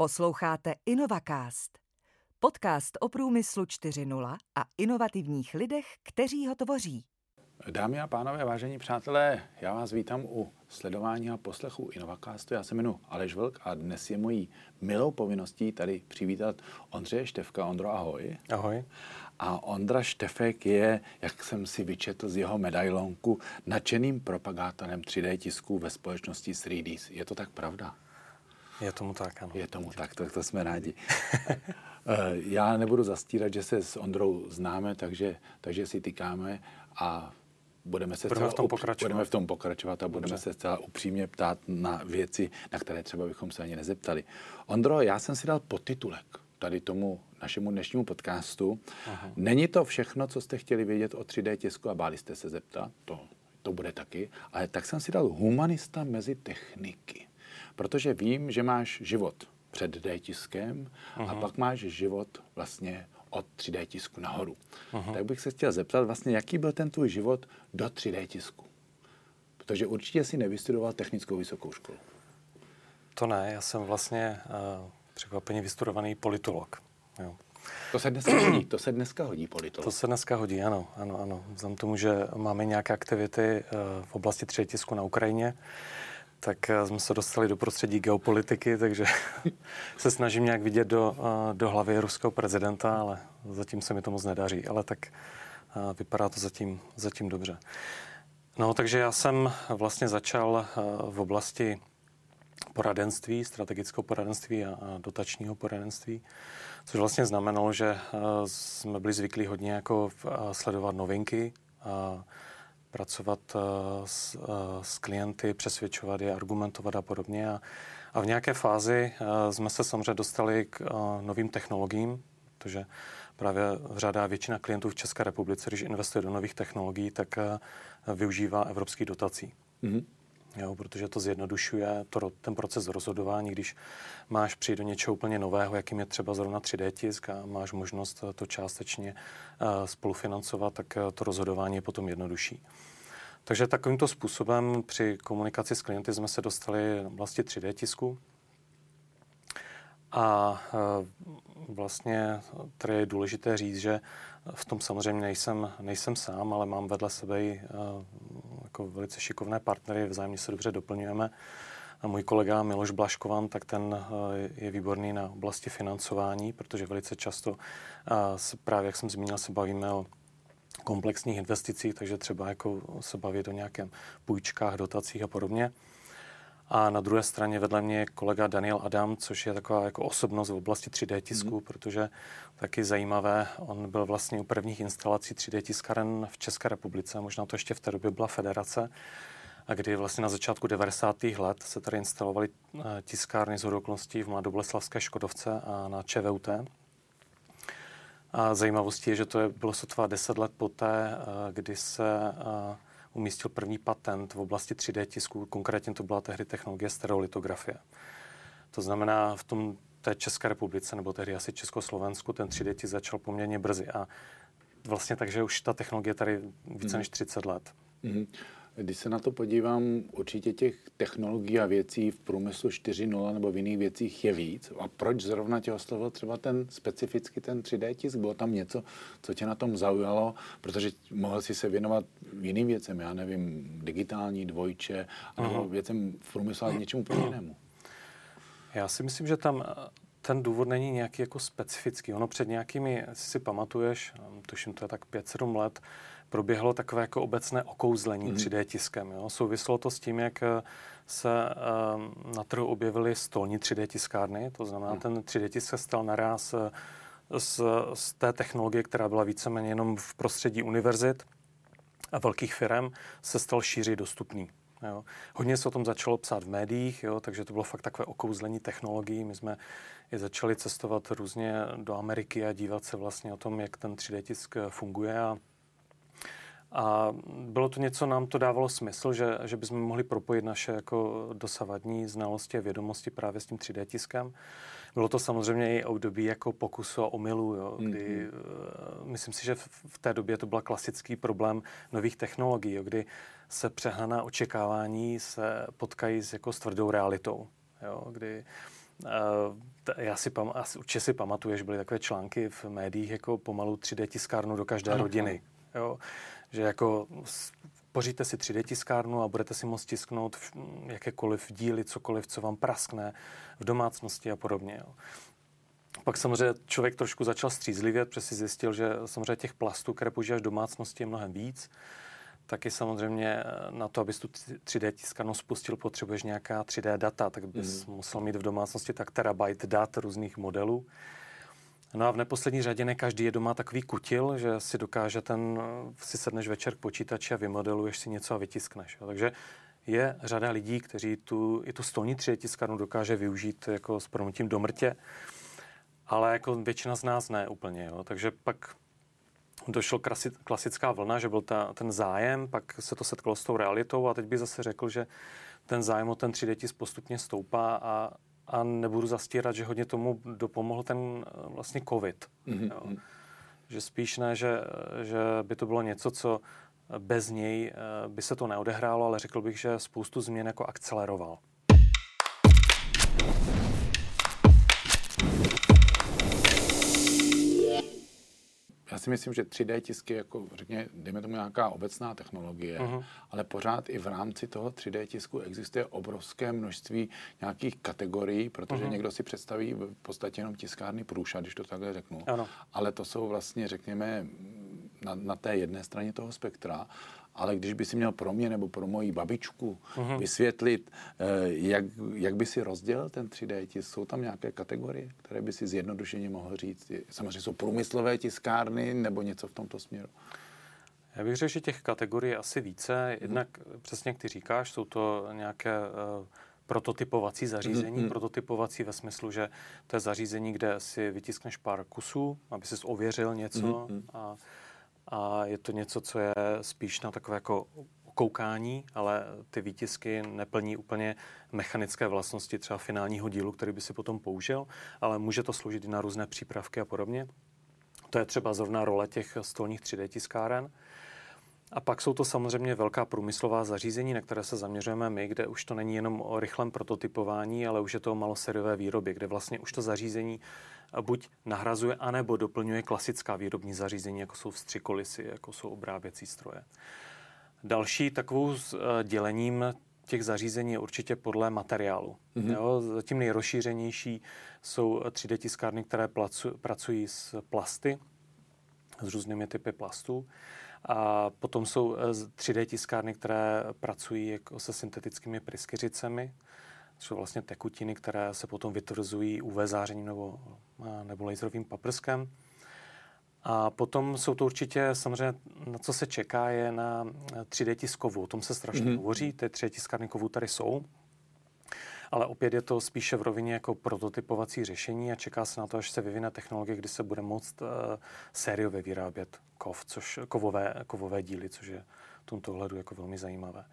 Posloucháte InnovaCast, podcast o průmyslu 4.0 a inovativních lidech, kteří ho tvoří. Dámy a pánové, vážení přátelé, já vás vítám u sledování a poslechu InnovaCastu. Já se jmenuji Aleš Vlk a dnes je mojí milou povinností tady přivítat Ondřeje Štefka. Ondro, ahoj. Ahoj. A Ondra Štefek je, jak jsem si vyčetl z jeho medailonku, nadšeným propagátorem 3D tisku ve společnosti 3D. Je to tak pravda? Je tomu tak, ano. Je tomu tak, to, to jsme rádi. Eh, já nebudu zastírat, že se s Ondrou známe, takže, takže si tykáme a budeme se budeme v tom pokračovat. Budeme v tom pokračovat a budeme Dobře. se zcela upřímně ptát na věci, na které třeba bychom se ani nezeptali. Ondro, já jsem si dal podtitulek tady tomu našemu dnešnímu podcastu. Aha. Není to všechno, co jste chtěli vědět o 3D tisku a báli jste se zeptat, to, to bude taky, ale tak jsem si dal humanista mezi techniky. Protože vím, že máš život před D-tiskem uh-huh. a pak máš život vlastně od 3D tisku nahoru. Uh-huh. Tak bych se chtěl zeptat vlastně, jaký byl ten tvůj život do 3D tisku? Protože určitě si nevystudoval technickou vysokou školu. To ne, já jsem vlastně uh, překvapeně vystudovaný politolog. Jo. To se dneska hodí, to se dneska hodí politolog. To se dneska hodí, ano, ano, ano. Vzhledem tomu, že máme nějaké aktivity uh, v oblasti 3D tisku na Ukrajině, tak eh, jsme se dostali do prostředí geopolitiky, takže se snažím nějak vidět do, eh, do hlavy ruského prezidenta, ale zatím se mi to moc nedaří. Ale tak eh, vypadá to zatím, zatím dobře. No, takže já jsem vlastně začal v oblasti poradenství, strategického poradenství a dotačního poradenství, což vlastně znamenalo, že jsme byli zvyklí hodně jako sledovat novinky, pracovat eh, s, eh, s klienty, přesvědčovat je, argumentovat a podobně. A, a v nějaké fázi eh, jsme se samozřejmě dostali k novým technologiím, protože právě řada většina klientů v České republice, když investuje do nových technologií, tak využívá evropských dotací. Mm-hmm jo, protože to zjednodušuje to, ten proces rozhodování, když máš přijít do něčeho úplně nového, jakým je třeba zrovna 3D tisk a máš možnost to částečně uh, spolufinancovat, tak uh, to rozhodování je potom jednodušší. Takže takovýmto způsobem při komunikaci s klienty jsme se dostali vlastně 3D tisku. A vlastně tady je důležité říct, že v tom samozřejmě nejsem, nejsem sám, ale mám vedle sebe i jako velice šikovné partnery, vzájemně se dobře doplňujeme. A můj kolega Miloš Blaškovan, tak ten eh, je výborný na oblasti financování, protože velice často se právě, jak jsem zmínil, se bavíme o komplexních investicích, takže třeba jako se bavit o nějakém půjčkách, dotacích a podobně. A na druhé straně vedle mě je kolega Daniel Adam, což je taková jako osobnost v oblasti 3D tisku, mm. protože taky zajímavé, on byl vlastně u prvních instalací 3D tiskaren v České republice, možná to ještě v té době byla federace, a kdy vlastně na začátku 90. let se tady instalovaly eh, tiskárny z okolností v Mladoboleslavské Škodovce a na ČVUT. A zajímavostí je, že to je, bylo sotva 10 let poté, eh, kdy se eh, umístil první patent v oblasti 3D tisku, konkrétně to byla tehdy technologie stereolitografie. To znamená, v tom té České republice, nebo tehdy asi Československu, ten 3D tisk začal poměrně brzy. A vlastně takže už ta technologie tady více mm. než 30 let. Mm. Když se na to podívám, určitě těch technologií a věcí v průmyslu 4.0 nebo v jiných věcích je víc. A proč zrovna tě oslovil třeba ten specificky ten 3D tisk? Bylo tam něco, co tě na tom zaujalo? Protože mohl si se věnovat jiným věcem, já nevím, digitální, dvojče, nebo věcem v průmyslu, ale něčemu úplně jinému. Já si myslím, že tam ten důvod není nějaký jako specifický. Ono před nějakými, si pamatuješ, tuším, to je tak 5-7 let, proběhlo takové jako obecné okouzlení mm-hmm. 3D tiskem. Jo? Souvislo to s tím, jak eh, se um, na trhu objevily stolní 3D tiskárny, to znamená, mm. ten 3D tisk se stal naraz eh, z, z té technologie, která byla víceméně jenom v prostředí univerzit a velkých firm, se stal šíři dostupný. Jo. Hodně se o tom začalo psát v médiích, jo, takže to bylo fakt takové okouzlení technologií. My jsme i začali cestovat různě do Ameriky a dívat se vlastně o tom, jak ten 3D tisk funguje a a bylo to něco, nám to dávalo smysl, že, že bychom mohli propojit naše jako dosavadní znalosti a vědomosti právě s tím 3D tiskem. Bylo to samozřejmě i období jako pokusu a omylu, jo, kdy mm-hmm. myslím si, že v, v té době to byl klasický problém nových technologií, jo, kdy se přehnaná očekávání se potkají s, jako s tvrdou realitou. Jo, kdy já si, pam, určitě si pamatuju, že byly takové články v médiích jako pomalu 3D tiskárnu do každé ano, rodiny. Jo? Že jako poříte si 3D tiskárnu a budete si moct tisknout jakékoliv díly, cokoliv, co vám praskne v domácnosti a podobně. Jo. Pak samozřejmě člověk trošku začal střízlivět, protože si zjistil, že samozřejmě těch plastů, které používáš v domácnosti, je mnohem víc. Taky samozřejmě na to, abys tu 3D tiskárnu spustil, potřebuješ nějaká 3D data, tak bys mm. musel mít v domácnosti tak terabyte dat různých modelů. No a v neposlední řadě ne každý je doma takový kutil, že si dokáže ten, si sedneš večer k počítači a vymodeluješ si něco a vytiskneš. Jo. Takže je řada lidí, kteří tu, i tu stolní 3D tiskárnu dokáže využít jako s promutím do mrtě, ale jako většina z nás ne úplně. Jo. Takže pak došlo klasická vlna, že byl ta, ten zájem, pak se to setkalo s tou realitou a teď bych zase řekl, že ten zájem o ten 3D tisk postupně stoupá a a nebudu zastírat, že hodně tomu dopomohl ten eh, vlastně covid. Mm-hmm. Jo. Mhm. Že spíš ne, že, že by to bylo něco, co bez něj eh, by se to neodehrálo, ale řekl bych, že spoustu změn jako akceleroval. Já si myslím, že 3D tisky jako, řekně, dejme tomu nějaká obecná technologie, uh-huh. ale pořád i v rámci toho 3D tisku existuje obrovské množství nějakých kategorií, protože uh-huh. někdo si představí v podstatě jenom tiskárny průša, když to takhle řeknu. Ano. Ale to jsou vlastně, řekněme, na, na té jedné straně toho spektra ale když by si měl pro mě nebo pro moji babičku uh-huh. vysvětlit, eh, jak, jak by si rozdělil ten 3D tisk, jsou tam nějaké kategorie, které by si zjednodušeně mohl říct? Samozřejmě jsou průmyslové tiskárny nebo něco v tomto směru? Já bych řekl, že těch kategorií asi více. Jednak hmm. přesně jak ty říkáš, jsou to nějaké uh, prototypovací zařízení. Hmm. Prototypovací ve smyslu, že to je zařízení, kde si vytiskneš pár kusů, aby si ověřil něco hmm. a a je to něco, co je spíš na takové jako koukání, ale ty výtisky neplní úplně mechanické vlastnosti třeba finálního dílu, který by si potom použil, ale může to sloužit i na různé přípravky a podobně. To je třeba zrovna role těch stolních 3D tiskáren. A pak jsou to samozřejmě velká průmyslová zařízení, na které se zaměřujeme my, kde už to není jenom o rychlém prototypování, ale už je to o maloseriové výrobě, kde vlastně už to zařízení buď nahrazuje, anebo doplňuje klasická výrobní zařízení, jako jsou vstřikolisy, jako jsou obráběcí stroje. Další takovou eh, dělením těch zařízení je určitě podle materiálu. Mm-hmm. Jo, zatím nejrozšířenější jsou 3D tiskárny, které placu, pracují s plasty, s různými typy plastů. A potom jsou 3D eh, tiskárny, které pracují jako se syntetickými pryskyřicemi, jsou vlastně tekutiny, které se potom vytvrzují UV zářením nebo, nebo laserovým paprskem. A potom jsou to určitě, samozřejmě, na co se čeká, je na 3D tiskovu. O tom se strašně mm-hmm. hovoří, ty 3D tiskárny kovů tady jsou. Ale opět je to spíše v rovině jako prototypovací řešení a čeká se na to, až se vyvine technologie, kdy se bude moct uh, sériově vyrábět kov, což, kovové, kovové díly, což je v tomto ohledu jako velmi zajímavé.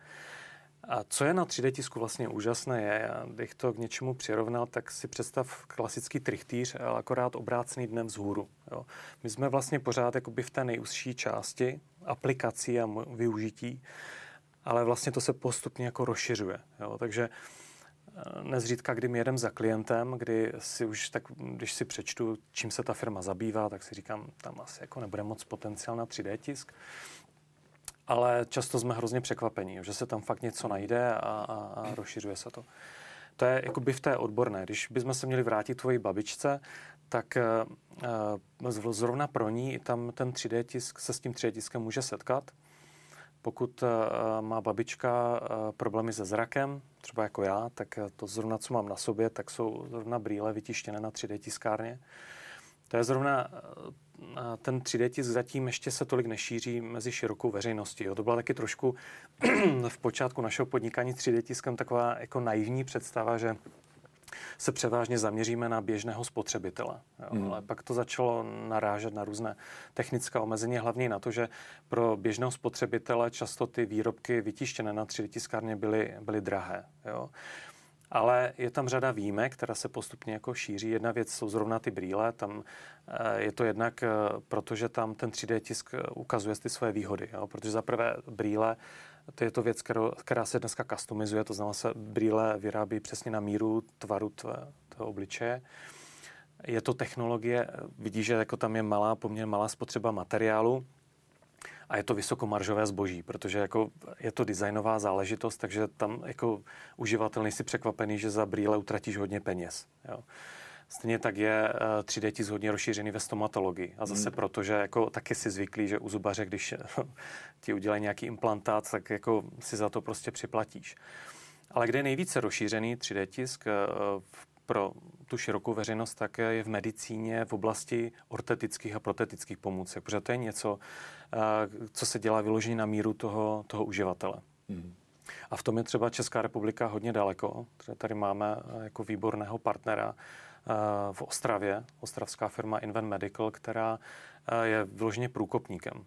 A co je na 3D tisku vlastně úžasné je, já bych to k něčemu přirovnal, tak si představ klasický trichtýř, ale akorát obrácený dnem vzhůru. Jo. My jsme vlastně pořád jakoby v té nejúzší části aplikací a využití, ale vlastně to se postupně jako rozšiřuje. Jo. Takže eh, nezřídka, kdy my jedem za klientem, kdy si už tak, když si přečtu, čím se ta firma zabývá, tak si říkám, tam asi jako nebude moc potenciál na 3D tisk ale často jsme hrozně překvapení, že se tam fakt něco najde a, a, a rozšiřuje se to. To je jakoby v té odborné. Když bychom se měli vrátit tvoji babičce, tak uh, zrovna pro ní tam ten 3D tisk se s tím 3D tiskem může setkat. Pokud uh, má babička uh, problémy se zrakem, třeba jako já, tak to zrovna, co mám na sobě, tak jsou zrovna brýle vytištěné na 3D tiskárně. To je zrovna ten 3D tisk zatím ještě se tolik nešíří mezi širokou veřejností. Jo. To byla taky trošku v počátku našeho podnikání 3D tiskem taková jako naivní představa, že se převážně zaměříme na běžného spotřebitele. Jo. Mm. Ale pak to začalo narážet na různé technické omezení, hlavně na to, že pro běžného spotřebitele často ty výrobky vytištěné na 3D tiskárně byly, byly drahé. Jo. Ale je tam řada výjimek, která se postupně jako šíří. Jedna věc jsou zrovna ty brýle, tam eh, je to jednak, eh, protože tam ten 3D tisk eh, ukazuje ty své výhody. Jo? Protože za prvé brýle, to je to věc, kterou, která se dneska customizuje, to znamená se brýle vyrábí přesně na míru tvaru tvé, toho obličeje. Je to technologie, vidí, že jako tam je malá, poměrně malá spotřeba materiálu, a je to vysokomaržové zboží, protože jako je to designová záležitost, takže tam jako uživatel nejsi překvapený, že za brýle utratíš hodně peněz. Jo. Stejně tak je 3D eh, tisk hodně rozšířený ve stomatologii. A zase hmm. proto, že jako taky si zvyklí, že u zubaře, když ti udělají nějaký implantát, tak jako si za to prostě připlatíš. Ale kde je nejvíce rozšířený 3D tisk eh, pro tu širokou veřejnost, tak je v medicíně v oblasti ortetických a protetických pomůcek, protože to je něco, eh, co se dělá vyloženě na míru toho, toho uživatele. Hmm. A v tom je třeba Česká republika hodně daleko. Tady máme jako výborného partnera v Ostravě, ostravská firma Invent Medical, která eh, je vyloženě průkopníkem.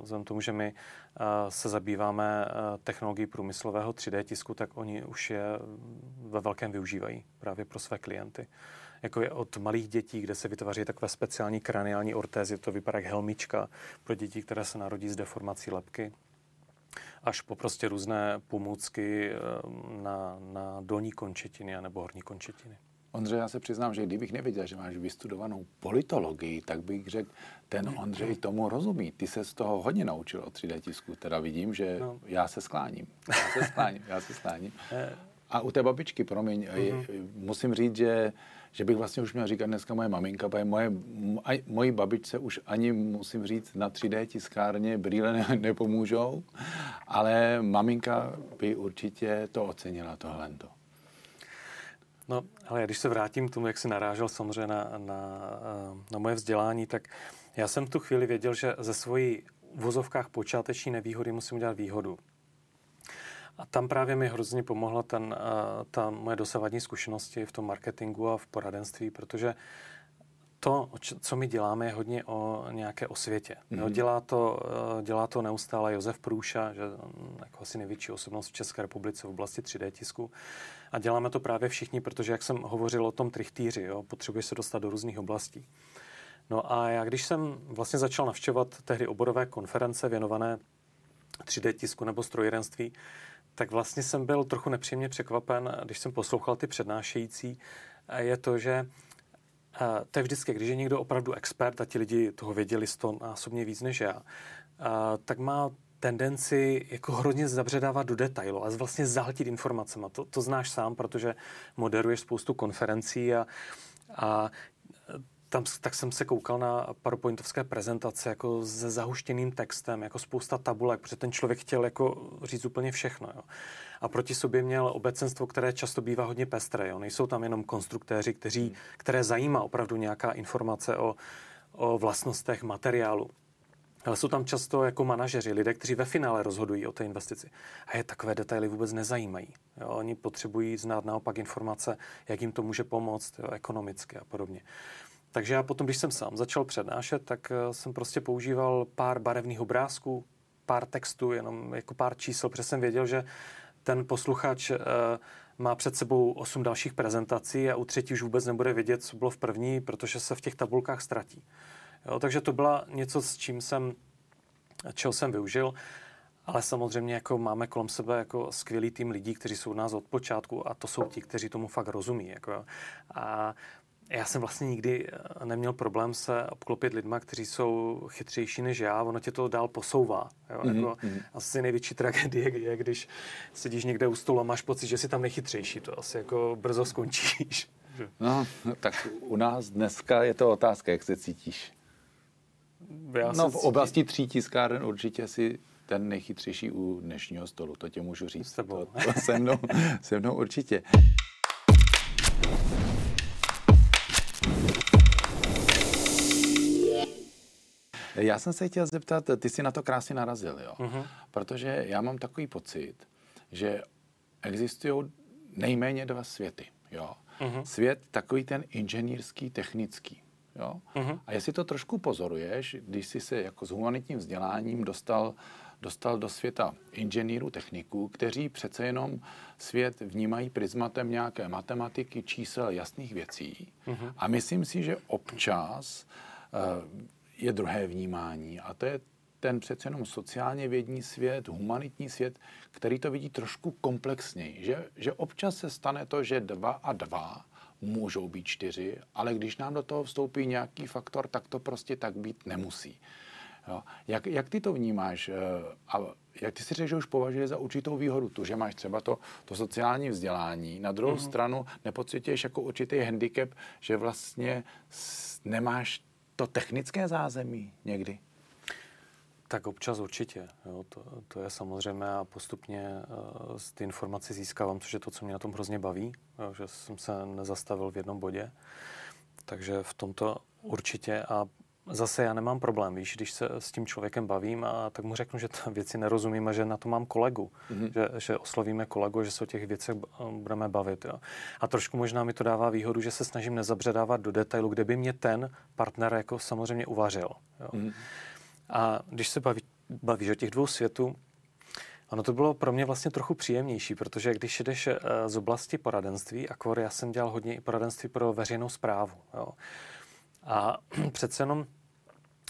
Vzhledem tomu, že my uh, se zabýváme technologií průmyslového 3D tisku, tak oni už je ve velkém využívají právě pro své klienty. Jako je od malých dětí, kde se vytváří takové speciální kraniální ortézy, to vypadá jak helmička pro děti, které se narodí s deformací lepky, až po prostě různé pomůcky na, na dolní končetiny nebo horní končetiny. Ondřej, já se přiznám, že kdybych nevěděl, že máš vystudovanou politologii, tak bych řekl, ten Ondřej tomu rozumí. Ty se z toho hodně naučil o 3D tisku. Teda vidím, že no. já se skláním. Já se skláním, já se skláním. Eh. A u té babičky, promiň, uh-huh. musím říct, že, že bych vlastně už měl říkat dneska moje maminka, protože moje, aj, mojí babičce už ani, musím říct, na 3D tiskárně brýle ne, nepomůžou, ale maminka by určitě to ocenila, tohle. No, ale když se vrátím k tomu, jak jsi narážel samozřejmě na, na, na moje vzdělání, tak já jsem v tu chvíli věděl, že ze svojí v vozovkách počáteční nevýhody musím udělat výhodu. A tam právě mi hrozně pomohla ten, ta moje dosavadní zkušenosti v tom marketingu a v poradenství, protože to, co my děláme, je hodně o nějaké osvětě. Mm-hmm. Jo, dělá, to, eh, dělá to neustále Josef Průša, že mm, jako asi největší osobnost v České republice v oblasti 3D tisku. A děláme to právě všichni, protože, jak jsem hovořil o tom trichtýři, jo, potřebuje se dostat do různých oblastí. No a já, když jsem vlastně začal navštěvovat tehdy oborové konference věnované 3D tisku nebo strojírenství, tak vlastně jsem byl trochu nepříjemně překvapen, když jsem poslouchal ty přednášející, je to, že to je vždycky, když je někdo opravdu expert a ti lidi toho věděli sto násobně víc než já, tak má tendenci jako hrozně zabředávat do detailu a vlastně zahltit informacemi. To, to znáš sám, protože moderuješ spoustu konferencí a, a tam, tak jsem se koukal na PowerPointovské prezentace jako se zahuštěným textem, jako spousta tabulek, protože ten člověk chtěl jako říct úplně všechno. Jo. A proti sobě měl obecenstvo, které často bývá hodně pestré. Jo. Nejsou tam jenom konstruktéři, kteří, které zajímá opravdu nějaká informace o, o vlastnostech materiálu. Ale jsou tam často jako manažeři, lidé, kteří ve finále rozhodují o té investici. A je takové detaily vůbec nezajímají. Jo, oni potřebují znát naopak informace, jak jim to může pomoct jo, ekonomicky a podobně. Takže já potom, když jsem sám začal přednášet, tak eh, jsem prostě používal pár barevných obrázků, pár textů, jenom jako pár čísel, protože jsem věděl, že ten posluchač uh, má před sebou osm dalších prezentací a u třetí už vůbec nebude vědět, co bylo v první, protože se v těch tabulkách ztratí. Jo, takže to byla něco, s čím jsem, čeho jsem využil. Ale samozřejmě jako máme kolem sebe jako skvělý tým lidí, kteří jsou u nás od počátku a to jsou ti, kteří tomu fakt rozumí. Jako. A já jsem vlastně nikdy eh, neměl problém se obklopit lidma, kteří jsou chytřejší než já, ono tě to dál posouvá. Jo? Mm-hmm. Jako, mhm. asi největší tragédie je, když sedíš někde u stolu a máš pocit, že jsi tam nechytřejší, to asi jako brzo skončíš. No, tak u nás dneska je to otázka, jak se cítíš. Já no, v oblasti tří tiskáren určitě si ten nejchytřejší u dnešního stolu, to tě můžu říct. S tebou. To, to se, mnou, se mnou určitě. Já jsem se chtěl zeptat, ty jsi na to krásně narazil, jo? Uh-huh. Protože já mám takový pocit, že existují nejméně dva světy, jo? Uh-huh. Svět takový ten inženýrský, technický, jo? Uh-huh. A jestli to trošku pozoruješ, když jsi se jako s humanitním vzděláním dostal dostal do světa inženýrů, techniků, kteří přece jenom svět vnímají prismatem nějaké matematiky, čísel, jasných věcí. Uh-huh. A myslím si, že občas uh, je druhé vnímání a to je ten přece jenom sociálně vědní svět, humanitní svět, který to vidí trošku komplexněji. Že, že občas se stane to, že dva a dva můžou být čtyři, ale když nám do toho vstoupí nějaký faktor, tak to prostě tak být nemusí. Jo. Jak, jak ty to vnímáš? Eh, a jak ty si řekl, že už považuješ za určitou výhodu tu, že máš třeba to, to sociální vzdělání. Na druhou mm-hmm. stranu nepocituješ jako určitý handicap, že vlastně nemáš to technické zázemí někdy? Tak občas určitě. Jo, to, to je samozřejmé a postupně uh, ty informace získávám, což je to, co mě na tom hrozně baví, jo, že jsem se nezastavil v jednom bodě. Takže v tomto určitě a zase já nemám problém, víš, když se s tím člověkem bavím a tak mu řeknu, že ta věci nerozumím a že na to mám kolegu, mm-hmm. že, že oslovíme kolegu, že se o těch věcech budeme bavit. Jo. A trošku možná mi to dává výhodu, že se snažím nezabředávat do detailu, kde by mě ten partner jako samozřejmě uvařil. Jo. Mm-hmm. A když se baví, bavíš o těch dvou světů, Ono to bylo pro mě vlastně trochu příjemnější, protože když jdeš eh, z oblasti poradenství, a já jsem dělal hodně i poradenství pro veřejnou zprávu. Jo. A přece jenom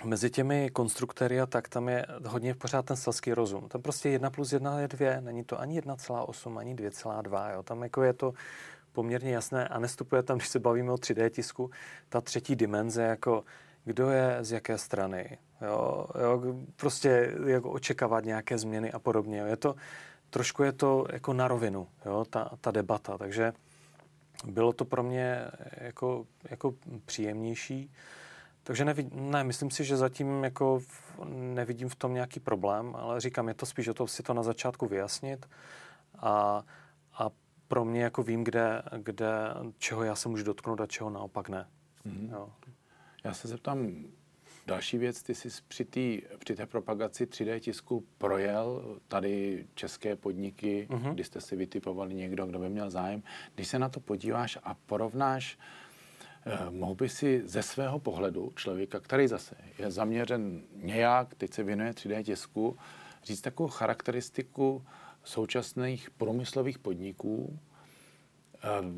mezi těmi konstruktory a tak tam je hodně pořád ten selský rozum. Tam prostě jedna plus jedna je dvě, není to ani 1,8, ani 2,2. Jo. Tam jako je to poměrně jasné a nestupuje tam, když se bavíme o 3D tisku, ta třetí dimenze, jako kdo je z jaké strany, jo, jo, prostě jako očekávat nějaké změny a podobně. Jo. Je to, trošku je to jako na rovinu, jo, ta, ta debata, takže bylo to pro mě jako, jako příjemnější. Takže nevid, ne, myslím si, že zatím jako nevidím v tom nějaký problém, ale říkám, je to spíš o to si to na začátku vyjasnit a, a pro mě jako vím, kde, kde, čeho já se můžu dotknout a čeho naopak ne. Mm-hmm. Jo. Já se zeptám, další věc, ty jsi při, tý, při té propagaci 3D tisku projel tady české podniky, mm-hmm. kdy jste si vytipovali někdo, kdo by měl zájem. Když se na to podíváš a porovnáš, eh, mohl by si ze svého pohledu člověka, který zase je zaměřen nějak, teď se věnuje 3D tisku, říct takovou charakteristiku současných průmyslových podniků,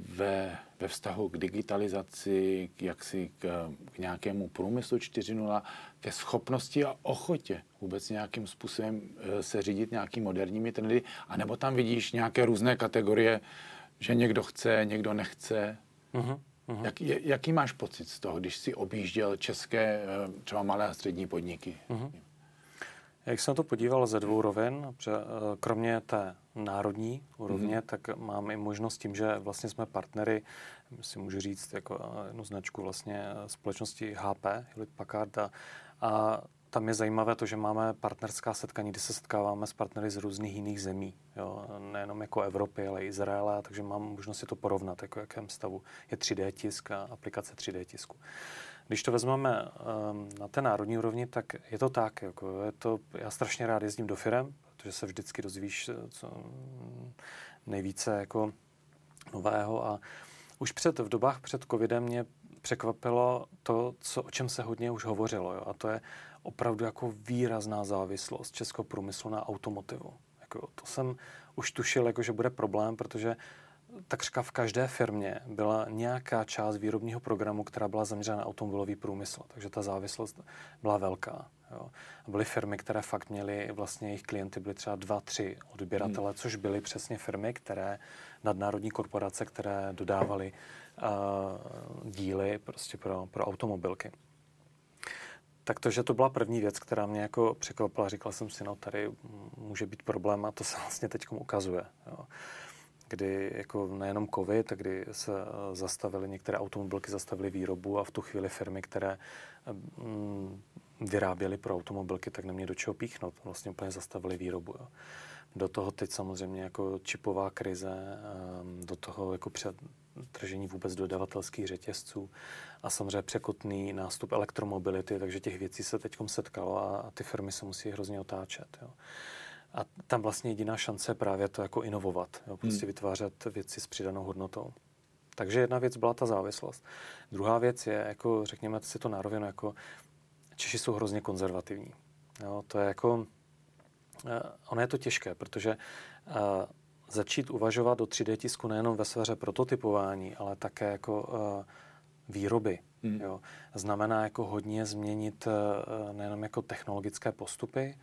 ve, ve vztahu k digitalizaci, k, jaksi k, k nějakému průmyslu 4.0, ke schopnosti a ochotě vůbec nějakým způsobem e, se řídit nějakými moderními trendy, anebo tam vidíš nějaké různé kategorie, že někdo chce, někdo nechce. Uh-huh, uh-huh. Jak, jaký máš pocit z toho, když si objížděl české e, třeba malé a střední podniky? Uh-huh. Jak jsem to podíval ze dvou rovin, protože e, kromě té národní úrovně, mm-hmm. tak mám i možnost tím, že vlastně jsme partnery, si můžu říct jako eh, jednu značku vlastně eh, společnosti HP, Hewlett Packard a, a tam je zajímavé to, že máme partnerská setkání, kde se setkáváme s partnery z různých jiných zemí. Jo? Nejenom jako Evropy, ale i Izraele, takže mám možnost si to porovnat, jako jakém stavu je 3D tisk a aplikace 3D tisku. Když to vezmeme um, na té národní úrovni, tak je to tak. Jako je to, já strašně rád jezdím do firem, protože se vždycky dozvíš eh, co nejvíce jako nového a už před, v dobách před covidem mě překvapilo to, co, o čem se hodně už hovořilo. Jo? A to je opravdu jako výrazná závislost českého průmyslu na automotivu. Jako, to jsem už tušil, jako, že bude problém, protože takřka v každé firmě byla nějaká část výrobního programu, která byla zaměřena na automobilový průmysl. Takže ta závislost byla velká. Jo. A byly firmy, které fakt měly, vlastně jejich klienty byly třeba dva, tři odběratele, hmm. což byly přesně firmy, které, nadnárodní korporace, které dodávaly uh, díly prostě pro, pro automobilky. Tak to, že to byla první věc, která mě jako překvapila, říkal jsem si, no tady může být problém a to se vlastně teď ukazuje. Jo kdy jako nejenom covid, kdy se eh, zastavily některé automobilky, zastavily výrobu a v tu chvíli firmy, které mm, vyráběly pro automobilky, tak neměly do čeho píchnout. Vlastně úplně zastavili výrobu. Jo. Do toho teď samozřejmě jako čipová krize, ehm, do toho jako předtržení vůbec dodavatelských řetězců a samozřejmě překotný nástup elektromobility, takže těch věcí se teď setkalo a ty firmy se musí hrozně otáčet. Jo. A tam vlastně jediná šance je právě to jako inovovat, jo, prostě hmm. vytvářet věci s přidanou hodnotou. Takže jedna věc byla ta závislost. Druhá věc je, jako řekněme si to nárovinu, jako Češi jsou hrozně konzervativní. Jo, to je jako, uh, ono je to těžké, protože uh, začít uvažovat do 3D tisku nejenom ve sféře prototypování, ale také jako uh, výroby. Hmm. Jo. Znamená jako hodně změnit uh, nejenom jako technologické postupy,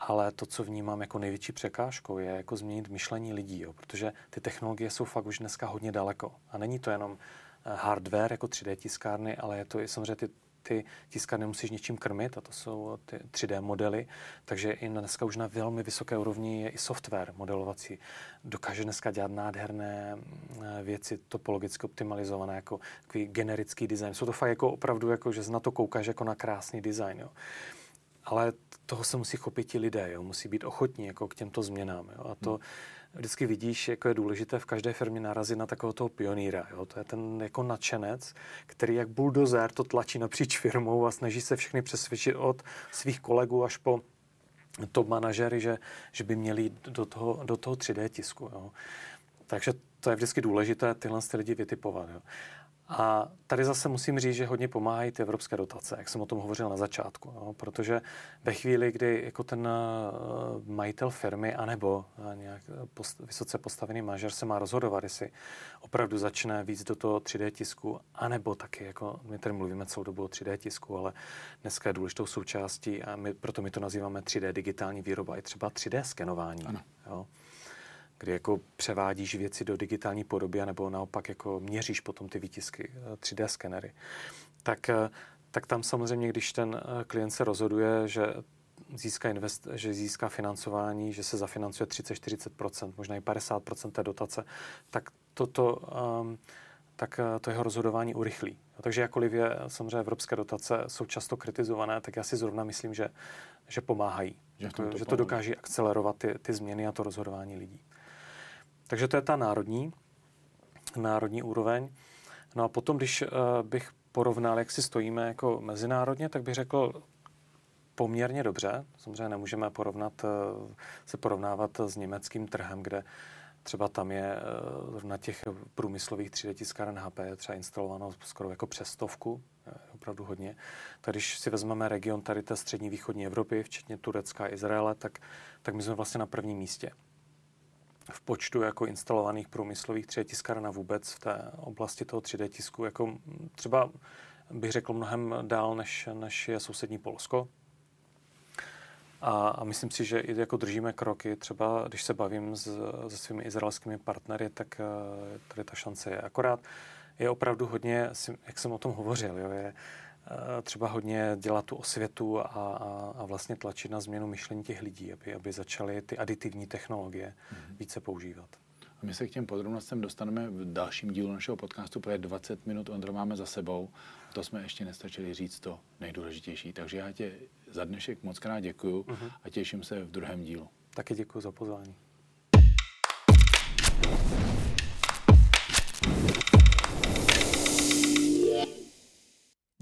ale to, co vnímám jako největší překážkou, je jako změnit myšlení lidí, jo, protože ty technologie jsou fakt už dneska hodně daleko. A není to jenom eh, hardware jako 3D tiskárny, ale je to i samozřejmě ty ty tiskárny musíš něčím krmit a to jsou ty 3D modely, takže i dneska už na velmi vysoké úrovni je i software modelovací. Dokáže dneska dělat nádherné mm, věci, topologicky optimalizované, jako takový generický design. Jsou to fakt jako opravdu, jako, že na to koukáš jako na krásný design. Jo. Ale toho se musí chopit ti lidé, jo. musí být ochotní jako k těmto změnám. Jo. A to, hmm vždycky vidíš, jako je důležité v každé firmě narazit na takového toho pionýra. Jo? To je ten jako nadšenec, který jak buldozer to tlačí napříč firmou a snaží se všechny přesvědčit od svých kolegů až po top manažery, že, že by měli do toho, do toho 3D tisku. Jo? Takže to je vždycky důležité tyhle lidi vytipovat. Jo? A tady zase musím říct, že hodně pomáhají ty evropské dotace, jak jsem o tom hovořil na začátku. Jo? Protože ve chvíli, kdy jako ten uh, majitel firmy anebo uh, nějak post, vysoce postavený manažer se má rozhodovat, jestli opravdu začne víc do toho 3D tisku, anebo taky, jako my tady mluvíme celou dobu o 3D tisku, ale dneska je důležitou součástí a my, proto my to nazýváme 3D digitální výroba, i třeba 3D skenování. Ano. Jo? Kdy jako převádíš věci do digitální podoby, nebo naopak jako měříš potom ty výtisky 3D eh, skenery. Tak, eh, tak tam samozřejmě, když ten eh, klient se rozhoduje, že získá, invest, že získá financování, že se zafinancuje 30-40%, možná i 50% té dotace, tak toto, um, tak to jeho rozhodování urychlí. Takže jakkoliv je samozřejmě evropské dotace jsou často kritizované, tak já si zrovna myslím, že, že pomáhají. Že, to, že to dokáží akcelerovat ty, ty změny a to rozhodování lidí. Takže to je ta národní, národní úroveň. No a potom, když uh, bych porovnal, jak si stojíme jako mezinárodně, tak bych řekl poměrně dobře. Samozřejmě nemůžeme porovnat, uh, se porovnávat s německým trhem, kde třeba tam je uh, na těch průmyslových 3D tiskáren HP je třeba instalováno skoro jako přes stovku, opravdu hodně. Tak když si vezmeme region tady té střední východní Evropy, včetně Turecka a Izraele, tak, tak my jsme vlastně na prvním místě v počtu jako instalovaných průmyslových 3D tiskáren a vůbec v té oblasti toho 3D tisku, jako třeba bych řekl mnohem dál, než, než je sousední Polsko. A, a myslím si, že i jako držíme kroky, třeba když se bavím s, se svými izraelskými partnery, tak eh, tady ta šance je. Akorát je opravdu hodně, jak jsem o tom hovořil, jo, je, třeba hodně dělat tu osvětu a, a, a vlastně tlačit na změnu myšlení těch lidí, aby, aby začaly ty aditivní technologie mm-hmm. více používat. A my se k těm podrobnostem dostaneme v dalším dílu našeho podcastu, protože 20 minut Ondro máme za sebou. To jsme ještě nestačili říct to nejdůležitější. Takže já tě za dnešek moc krát děkuju uh-huh. a těším se v druhém dílu. Taky děkuji za pozvání.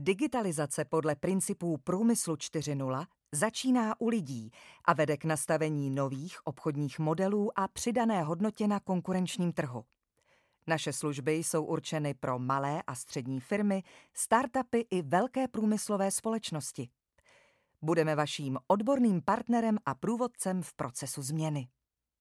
Digitalizace podle principů průmyslu 4.0 začíná u lidí a vede k nastavení nových obchodních modelů a přidané hodnotě na konkurenčním trhu. Naše služby jsou určeny pro malé a střední firmy, startupy i velké průmyslové společnosti. Budeme vaším odborným partnerem a průvodcem v procesu změny.